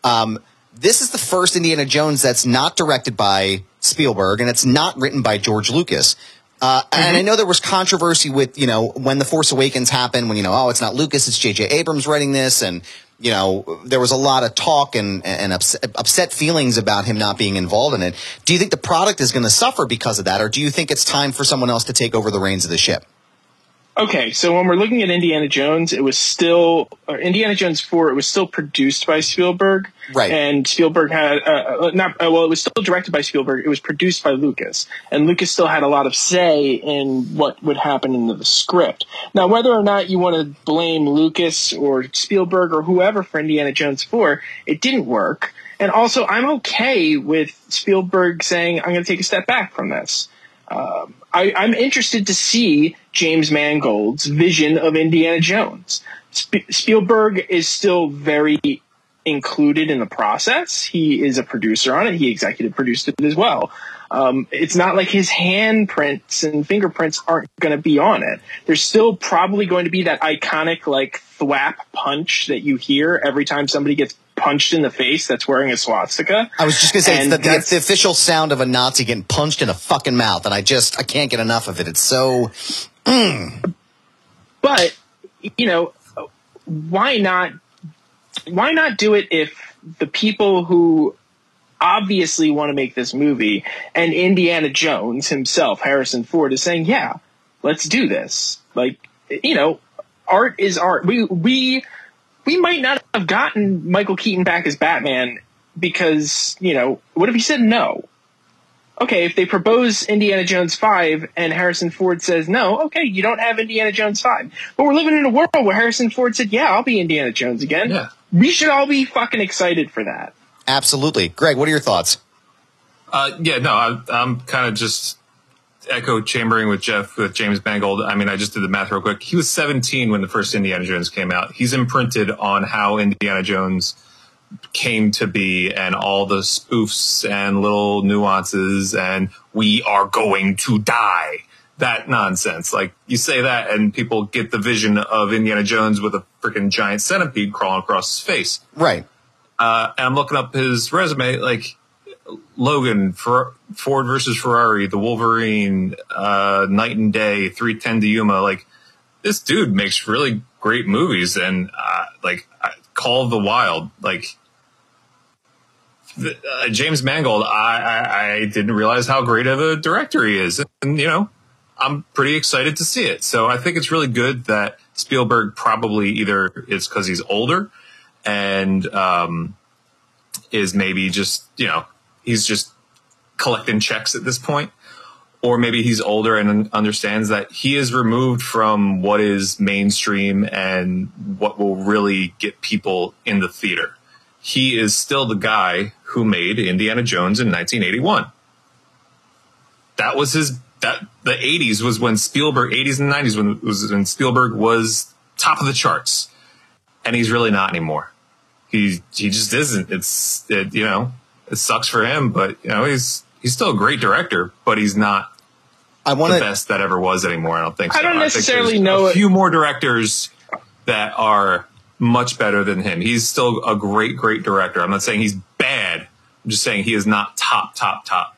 Um, this is the first Indiana Jones that's not directed by Spielberg and it's not written by George Lucas. Uh, And I know there was controversy with, you know, when The Force Awakens happened, when, you know, oh, it's not Lucas, it's J.J. Abrams writing this. And, you know, there was a lot of talk and, and upset, upset feelings about him not being involved in it. Do you think the product is going to suffer because of that? Or do you think it's time for someone else to take over the reins of the ship? Okay, so when we're looking at Indiana Jones, it was still or Indiana Jones four. It was still produced by Spielberg, Right. And Spielberg had uh, uh, not uh, well, it was still directed by Spielberg. It was produced by Lucas, and Lucas still had a lot of say in what would happen in the script. Now, whether or not you want to blame Lucas or Spielberg or whoever for Indiana Jones four, it didn't work. And also, I'm okay with Spielberg saying, "I'm going to take a step back from this." Um, I, I'm interested to see James Mangold's vision of Indiana Jones. Sp- Spielberg is still very included in the process. He is a producer on it. He executive produced it as well. Um, it's not like his handprints and fingerprints aren't going to be on it. There's still probably going to be that iconic like thwap punch that you hear every time somebody gets punched in the face that's wearing a swastika. I was just gonna say it's the, the, that's- the official sound of a Nazi getting punched in the fucking mouth, and I just I can't get enough of it. It's so mm. but you know why not why not do it if the people who obviously want to make this movie and indiana jones himself harrison ford is saying yeah let's do this like you know art is art we we we might not have gotten michael keaton back as batman because you know what if he said no okay, if they propose Indiana Jones 5 and Harrison Ford says no, okay, you don't have Indiana Jones 5. But we're living in a world where Harrison Ford said, yeah, I'll be Indiana Jones again. Yeah. We should all be fucking excited for that. absolutely. Greg, what are your thoughts? Uh, yeah, no, I, I'm kind of just echo chambering with Geoff with James Mangold. I mean, I just did the math real quick. He was 17 when the first Indiana Jones came out. He's imprinted on how Indiana Jones came to be and all the spoofs and little nuances and we are going to die. That nonsense. Like you say that and people get the vision of Indiana Jones with a freaking giant centipede crawling across his face Right. uh, and I'm looking up his resume, like Logan, Fer- Ford versus Ferrari, The Wolverine, uh, Knight and Day, 310 to Yuma. Like this dude makes really great movies, and uh, like Call of the Wild, like. the- Uh, James Mangold, I, I I didn't realize how great of a director he is, and you know, I'm pretty excited to see it. So I think it's really good that Spielberg probably either it's because he's older and um, is maybe just you know he's just collecting checks at this point. Or maybe he's older and understands that he is removed from what is mainstream and what will really get people in the theater. He is still the guy who made indiana jones in 1981 that was his that the 80s was when spielberg 80s and 90s when was when spielberg was top of the charts. And he's really not anymore. He he just isn't. It's it, you know it sucks for him, but you know he's he's still a great director, but he's not I want the best that ever was anymore. I don't think. So. I don't think necessarily there's know a it- few more directors that are much better than him. He's still a great great director. I'm not saying he's bad. I'm just saying he is not top top top.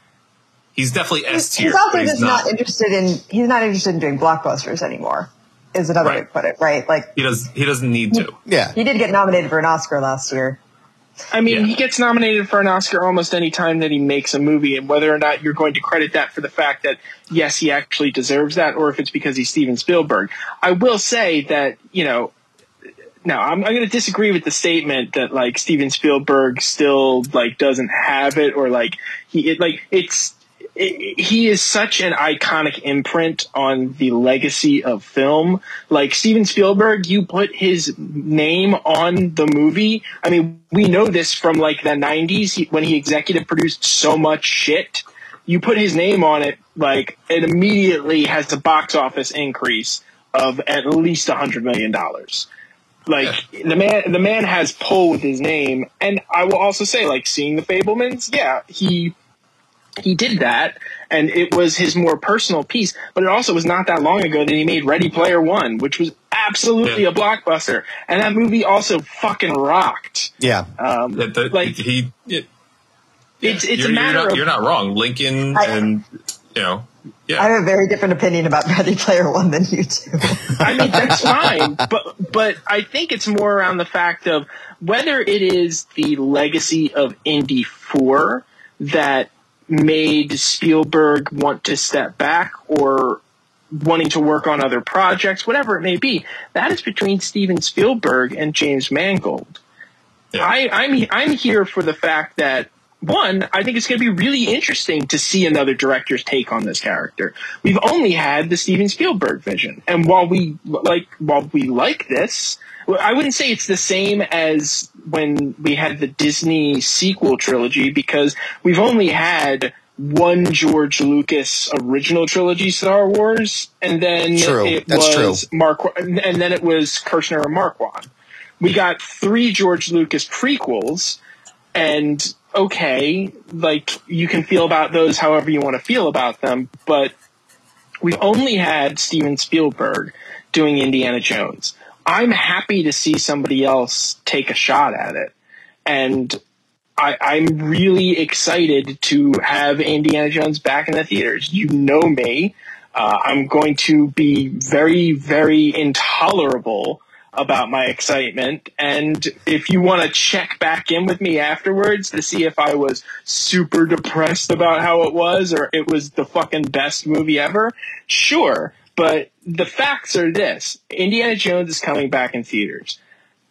He's definitely S tier. He's also but he's just not. interested in. He's not interested in doing blockbusters anymore. Is another way to put it, right? Like He does. He doesn't need to. Yeah. he did get nominated for an Oscar last year. I mean, Yeah. he gets nominated for an Oscar almost any time that he makes a movie, and whether or not you're going to credit that for the fact that yes, he actually deserves that, or if it's because he's Steven Spielberg. I will say that you know, no, I'm, I'm going to disagree with the statement that like Steven Spielberg still like doesn't have it, or like he it, like it's. He is such an iconic imprint on the legacy of film. Like Steven Spielberg, you put his name on the movie. I mean, we know this from like the 90s when he executive produced so much shit. You put his name on it, like it immediately has a box office increase of at least a hundred million dollars. Like the man, the man has pull with his name, and I will also say, like seeing the Fabelmans, yeah, he he did that and it was his more personal piece but it also was not that long ago that he made ready player one which was absolutely Yeah. a blockbuster and that movie also fucking rocked Yeah. um, That the, like he. It, it's it's you're, a matter you're not, of you're not wrong. Lincoln I- and you know. Yeah. I have a very different opinion about Ready Player One than you do. I mean, that's fine, but but I think it's more around the fact of whether it is the legacy of Indy Four that made Spielberg want to step back, or wanting to work on other projects, whatever it may be. That is between Steven Spielberg and James Mangold. Yeah. I, I'm I'm here for the fact that one, I think it's going to be really interesting to see another director's take on this character. We've only had the Steven Spielberg vision, and while we like while we like this, I wouldn't say it's the same as when we had the Disney sequel trilogy because we've only had one George Lucas original trilogy Star Wars, and then True. it That's was true. Mark, and then it was Kershner and Marquand. We got three George Lucas prequels, and okay, like you can feel about those however you want to feel about them, but we've only had Steven Spielberg doing Indiana Jones. I'm happy to see somebody else take a shot at it. And I, I'm really excited to have Indiana Jones back in the theaters. You know me. Uh, I'm going to be very, very intolerable about my excitement. And if you want to check back in with me afterwards to see if I was super depressed about how it was or it was the fucking best movie ever, sure. But the facts are this Indiana Jones is coming back in theaters.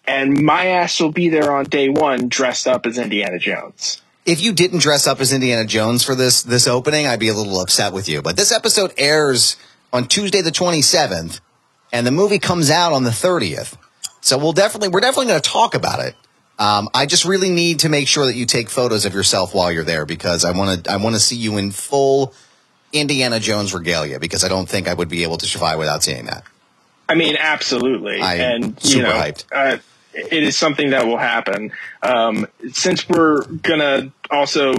And my ass will be there on day one dressed up as Indiana Jones. If you didn't dress up as Indiana Jones for this this opening, I'd be a little upset with you. But this episode airs on Tuesday the 27th, and the movie comes out on the 30th. So we'll definitely we're definitely going to talk about it. Um, I just really need to make sure that you take photos of yourself while you're there because I want to I want to see you in full Indiana Jones regalia because I don't think I would be able to survive without seeing that. I mean, absolutely. I'm and you super know, hyped. Uh, it is something that will happen. Um, since we're gonna also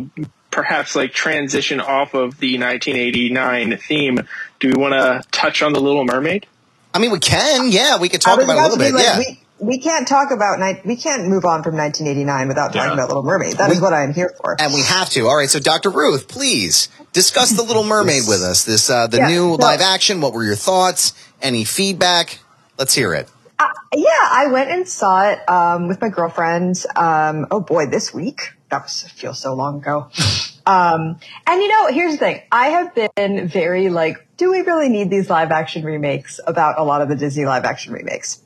perhaps like transition off of the 1989 theme, do we want to touch on the Little Mermaid? I mean, we can, yeah, we could talk about it a little bit, like, yeah. we, we can't talk about, we can't move on from 1989 without talking Yeah. about Little Mermaid. That is what I am here for. And we have to. All right, so Dr. Ruth, please discuss the Little Mermaid with us. This uh, the Yeah, new so- live action. What were your thoughts? Any feedback? Let's hear it. Uh, yeah, I went and saw it um, with my girlfriend. Um, oh boy, this week. That was feels so long ago. Um, and you know, here's the thing. I have been very like, do we really need these live action remakes about a lot of the Disney live action remakes?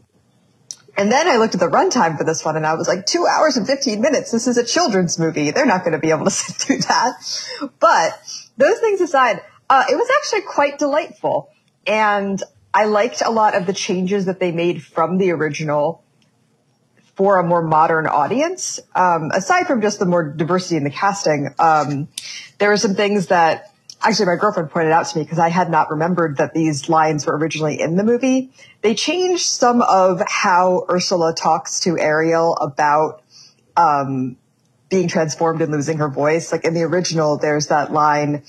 And then I looked at the runtime for this one and I was like, two hours and 15 minutes. This is a children's movie. They're not going to be able to sit through that. But those things aside, uh, it was actually quite delightful. And I liked a lot of the changes that they made from the original for a more modern audience. Um, aside from just the more diversity in the casting, um, there were some things that actually my girlfriend pointed out to me because I had not remembered that these lines were originally in the movie. They changed some of how Ursula talks to Ariel about um, being transformed and losing her voice. Like in the original, there's that line,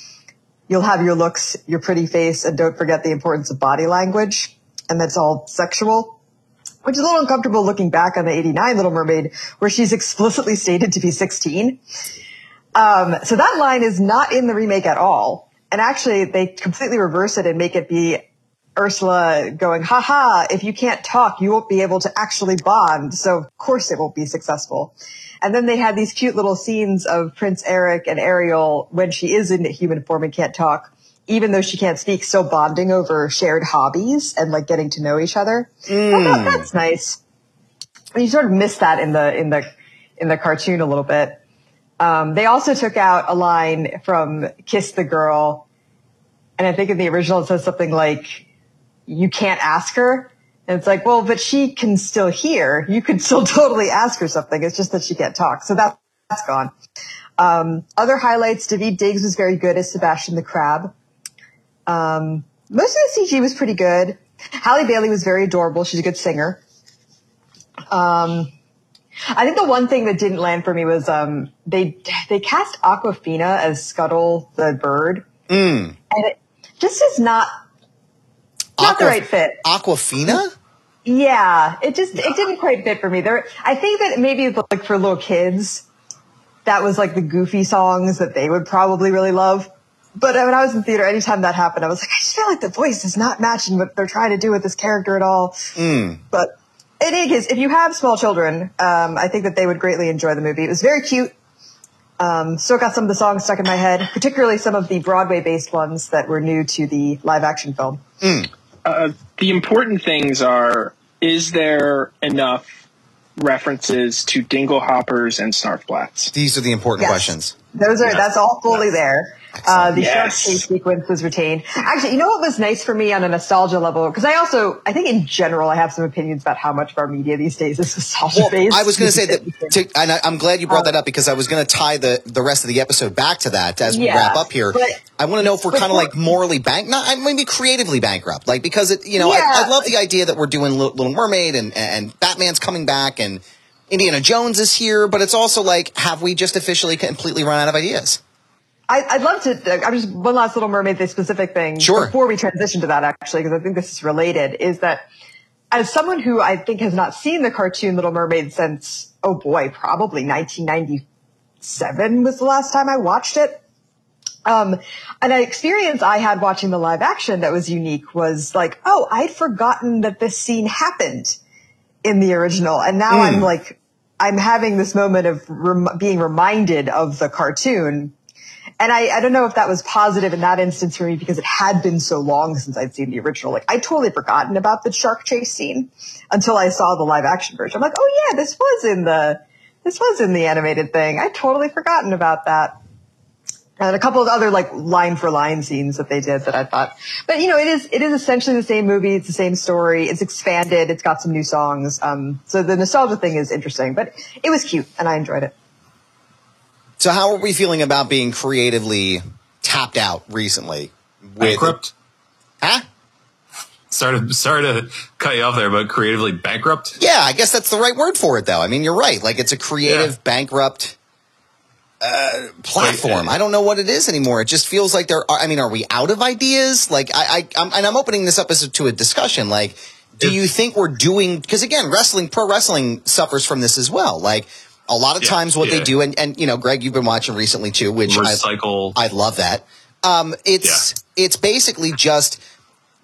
you'll have your looks, your pretty face, and don't forget the importance of body language. And that's all sexual which is a little uncomfortable looking back on the 89 Little Mermaid, where she's explicitly stated to be 16. Um, so that line is not in the remake at all. And actually, they completely reverse it and make it be Ursula going, haha, if you can't talk, you won't be able to actually bond. So of course it won't be successful. And then they had these cute little scenes of Prince Eric and Ariel when she is in human form and can't talk, even though she can't speak, still bonding over shared hobbies and like getting to know each other. I thought that's nice. And you sort of miss that in the in the in the cartoon a little bit. Um, they also took out a line from Kiss the Girl, and I think in the original it says something like, "You can't ask her." And it's like, well, but she can still hear. You could still totally ask her something. It's just that she can't talk. So that, that's gone. Um, other highlights: Daveed Diggs was very good as Sebastian the Crab. Um, most of the CG was pretty good. Halle Bailey was very adorable. She's a good singer. Um, I think the one thing that didn't land for me was um, they they cast Awkwafina as Scuttle the bird, and it just is not not the right fit. Awkwafina? Yeah, it just it didn't quite fit for me. There, I think that maybe like for little kids, that was like the goofy songs that they would probably really love. But when I was in theater, anytime that happened, I was like, I just feel like the voice is not matching what they're trying to do with this character at all. But in any case, if you have small children, um, I think that they would greatly enjoy the movie. It was very cute. Um, still got some of the songs stuck in my head, particularly some of the Broadway based ones that were new to the live action film. Uh, the important things are: is there enough references to Dingle Hoppers and Snarfblats? These are the important Yes. questions. Those are that's all fully there. Uh, the shark chase sequence was retained. Actually, you know what was nice for me on a nostalgia level? Because I also, I think in general, I have some opinions about how much of our media these days is nostalgia Well. I was going to say that, to, and I, I'm glad you brought that up because I was going to tie the, the rest of the episode back to that as we Yeah, wrap up here. but- I want to know if we're kind of like morally bank, not I maybe creatively bankrupt, like because it, you know, Yeah. I, I love the idea that we're doing Little, Little Mermaid and and Batman's coming back and Indiana Jones is here, but it's also like, have we just officially completely run out of ideas? I, I'd love to. I'm just one last Little Mermaid, the specific thing Sure. before we transition to that, actually, because I think this is related. Is that as someone who I think has not seen the cartoon Little Mermaid since oh boy, probably 1997 was the last time I watched it. Um, and an experience I had watching the live action that was unique was like, oh, I'd forgotten that this scene happened in the original, and now I'm like, I'm having this moment of rem- being reminded of the cartoon. And I, I don't know if that was positive in that instance for me because it had been so long since I'd seen the original. Like I'd totally forgotten about the shark chase scene until I saw the live action version. I'm like, oh yeah, this was in the, this was in the animated thing. I'd totally forgotten about that. And a couple of other like line for line scenes that they did that I thought, but you know, it is, it is essentially the same movie. It's the same story. It's expanded. It's got some new songs. Um, so the nostalgia thing is interesting, but it was cute and I enjoyed it. So how are we feeling about being creatively tapped out recently? With, Bankrupt. Huh? Sorry to sorry to cut you off there, but creatively bankrupt. Yeah, I guess that's the right word for it, though. I mean, you're right. Like, it's a creative, Yeah. bankrupt uh, platform. I don't know what it is anymore. It just feels like there are. I mean, are we out of ideas? Like, I, I I'm, and I'm opening this up as a, to a discussion. Like, do you think we're doing? Because again, wrestling, pro wrestling suffers from this as well. Like, a lot of Yeah, times, what they do, and and you know, Greg, you've been watching recently too, which I, Recycle. I love that. Um, it's it's basically just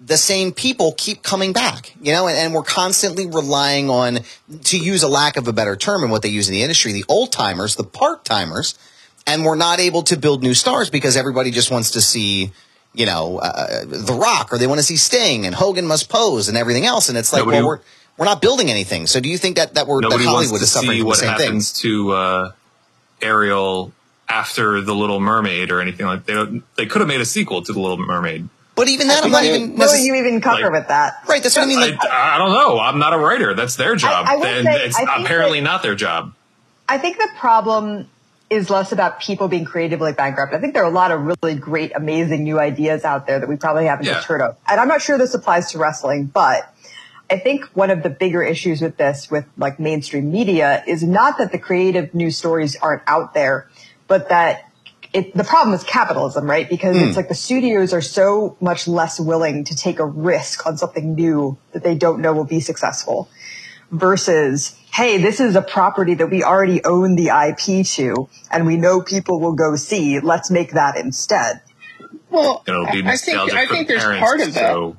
the same people keep coming back, you know, and, and we're constantly relying on, to use a lack of a better term and what they use in the industry, the old timers, the part timers, and we're not able to build new stars because everybody just wants to see, you know, uh, The Rock or they want to see Sting and Hogan must pose and everything else, and it's like, Nobody- well, we're we're not building anything. So do you think that that we're that Nobody wants Hollywood to is suffering see from the what same thing? happens to uh, Ariel after the Little Mermaid or anything like. They they could have made a sequel to the Little Mermaid. But even that, I'm not even What necess- would you even cover like- with that? right. That's what I mean. Like, I, I don't know. I'm not a writer. That's their job. I will and say, it's I think apparently that- not their job. I think the problem is less about people being creatively bankrupt. I think there are a lot of really great, amazing new ideas out there that we probably haven't Yeah. just heard of. And I'm not sure this applies to wrestling, but I think one of the bigger issues with this, with like mainstream media, is not that the creative news stories aren't out there, but that it, the problem is capitalism, right? Because it's hmm. like the studios are so much less willing to take a risk on something new that they don't know will be successful versus, hey, this is a property that we already own the IP to and we know people will go see. Let's make that instead. Well, It'll be I I think I think there's part of that. so-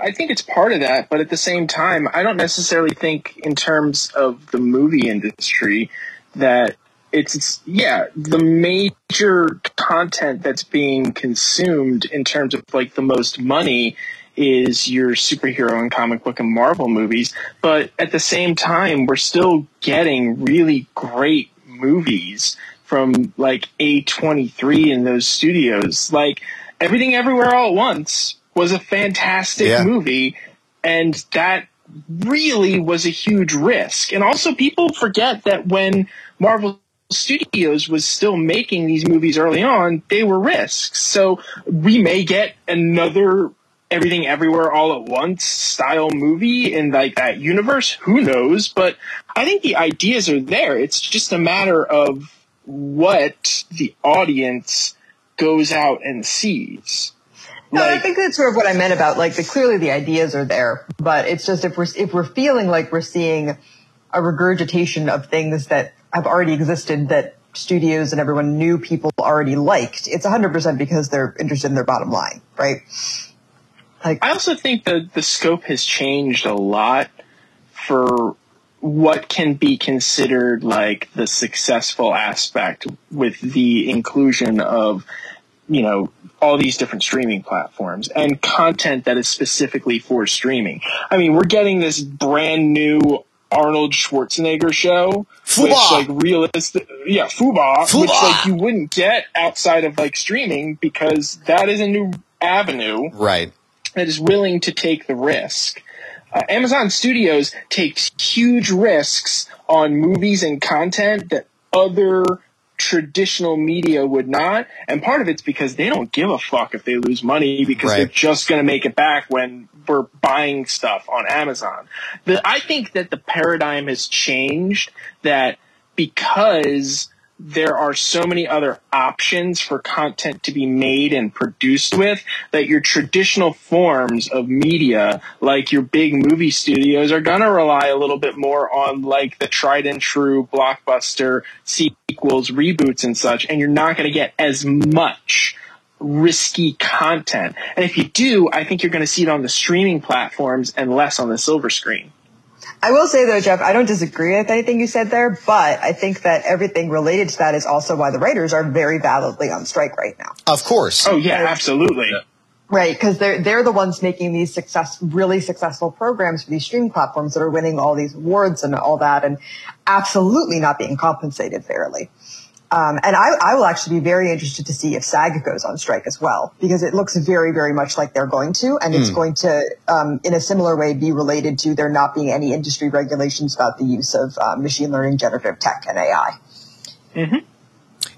I think it's part of that, but at the same time, I don't necessarily think in terms of the movie industry that it's, it's yeah, the major content that's being consumed in terms of like the most money is your superhero and comic book and Marvel movies, but at the same time, we're still getting really great movies from like A23 in those studios. Like Everything Everywhere All at Once was a fantastic Yeah. movie and that really was a huge risk. And also people forget that when Marvel Studios was still making these movies early on, they were risks. So we may get another everything everywhere all at once style movie in like that universe. Who knows? But I think the ideas are there. It's just a matter of what the audience goes out and sees. No, I think that's sort of what I meant about like the clearly the ideas are there, but it's just if we're if we're feeling like we're seeing a regurgitation of things that have already existed that studios and everyone knew people already liked, it's 100% because they're interested in their bottom line, right? Like I also think that the scope has changed a lot for what can be considered like the successful aspect with the inclusion of you know all these different streaming platforms and content that is specifically for streaming. I mean, we're getting this brand new Arnold Schwarzenegger show, FUBAR. which like realistic, yeah, FUBAR, FUBAR. which like you wouldn't get outside of like streaming because that is a new avenue Right. that is willing to take the risk. Uh, Amazon Studios takes huge risks on movies and content that other traditional media would not. And part of it's because they don't give a fuck if they lose money because they're just going to make it back when we're buying stuff on Amazon. The, I think that the paradigm has changed that because there are so many other options for content to be made and produced with that your traditional forms of media like your big movie studios are going to rely a little bit more on like the tried and true blockbuster sequels reboots and such and you're not going to get as much risky content. And if you do i think you're going to see it on the streaming platforms and less on the silver screen I will say though, Geoff, I don't disagree with anything you said there, but I think that everything related to that is also why the writers are very validly on strike right now. Of course. oh yeah absolutely Right, because they're they're the ones making these success really successful programs for these streaming platforms that are winning all these awards and all that, and absolutely not being compensated fairly. Um, and I, I will actually be very interested to see if SAG goes on strike as well, because it looks very, very much like they're going to, and it's going to, um, in a similar way, be related to there not being any industry regulations about the use of uh, machine learning, generative tech, and AI.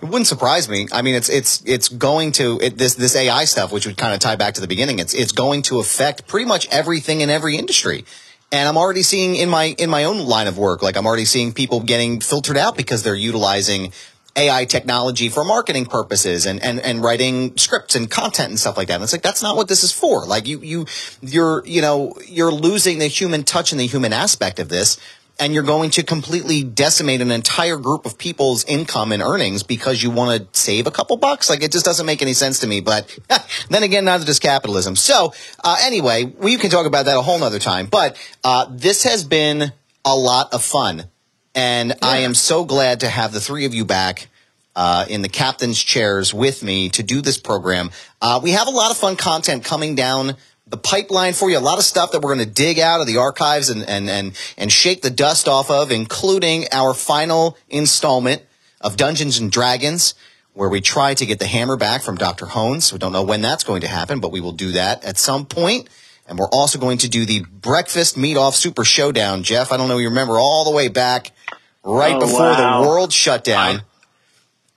It wouldn't surprise me. I mean, it's it's it's going to it, this this AI stuff, which would kind of tie back to the beginning. It's it's going to affect pretty much everything in every industry. And I'm already seeing in my in my own line of work, like I'm already seeing people getting filtered out because they're utilizing AI technology for marketing purposes and, and, and writing scripts and content and stuff like that. And it's like, that's not what this is for. Like you, you, you're, you know, you're losing the human touch and the human aspect of this. And you're going to completely decimate an entire group of people's income and earnings because you want to save a couple bucks. Like it just doesn't make any sense to me. But then again, neither does capitalism. So uh, anyway, we can talk about that a whole nother time. But uh, this has been a lot of fun. And I am so glad to have the three of you back uh, in the captain's chairs with me to do this program. Uh, we have a lot of fun content coming down the pipeline for you. A lot of stuff that we're going to dig out of the archives and, and, and, and shake the dust off of, including our final installment of Dungeons and Dragons, where we try to get the hammer back from Dr. Hones. We don't know when that's going to happen, but we will do that at some point. And we're also going to do the breakfast meat off super showdown. Geoff, I don't know you remember all the way back right Oh, before wow. the world shut down.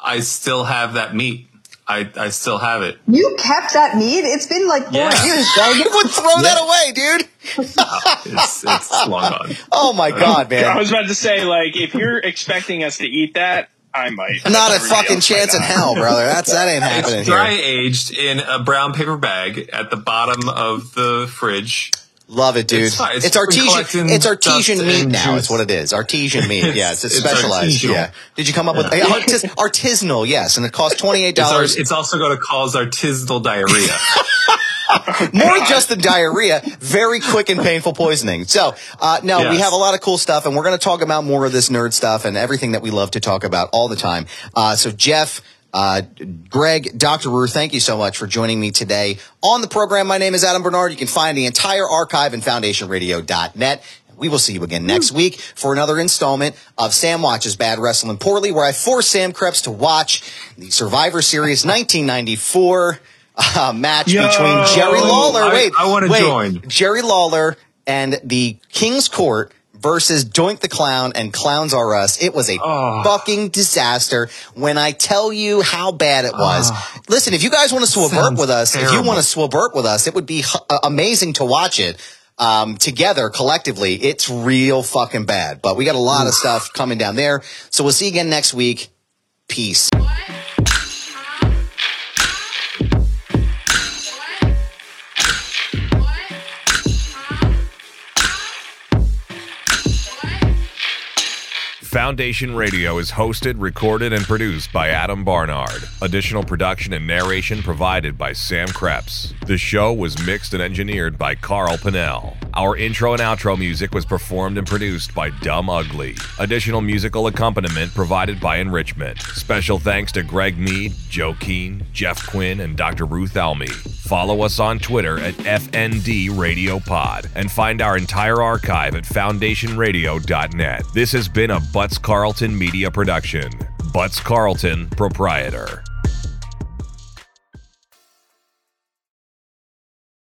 I still have that meat. I, I still have it. You kept that meat? It's been like four Yeah. years, Doug. I would throw that away, dude. Oh, it's, it's long gone. Oh my uh, god, man! I was about to say, like, if you're expecting us to eat that, I might. Not a fucking chance in hell, brother. That's that ain't happening It's dry here. aged in a brown paper bag at the bottom of the fridge. Love it, dude. It's. It's, It's artesian. It's artesian meat now. It's what it is. Artesian meat. It's- yeah, it's, it's specialized. artisanal. Yeah. Did you come up with artis, artisanal? Yes, and it costs twenty eight dollars. it's also going to cause artisanal diarrhea. More just than diarrhea, very quick and painful poisoning. So, uh, no, we have a lot of cool stuff, and we're going to talk about more of this nerd stuff and everything that we love to talk about all the time. Uh, so, Geoff, uh, Greg, Dr. Rue, thank you so much for joining me today on the program. My name is Adam Barnard. You can find the entire archive in foundationradio.net. We will see you again next week for another installment of Sam Watches Bad Wrestling Poorly, where I force Sam Krepps to watch the Survivor Series 1994 uh, match Yo. between Jerry Lawler. I- wait, I wanna join. Jerry Lawler and the King's Court versus Doink the Clown and Clowns R Us. It was a Oh. fucking disaster. When I tell you how bad it was, listen, if you guys want to swabert Sounds with us, if you want to swabert with us, it would be h- uh, amazing to watch it. Um, together collectively, it's real fucking bad, but we got a lot of stuff coming down there. So we'll see you again next week. Peace. Foundation Radio is hosted, recorded, and produced by Adam Barnard. Additional production and narration provided by Sam Krepps. The show was mixed and engineered by Carl Pannell. Our intro and outro music was performed and produced by Dumb Ugly. Additional musical accompaniment provided by Enrichment. Special thanks to Greg Mead, Joe Keane, Geoff Quinn, and Dr. Ruth Almy. Follow us on Twitter at FND Radio Pod and find our entire archive at foundationradio.net. This has been a Butts Carlton Media Production. Butts Carlton, proprietor.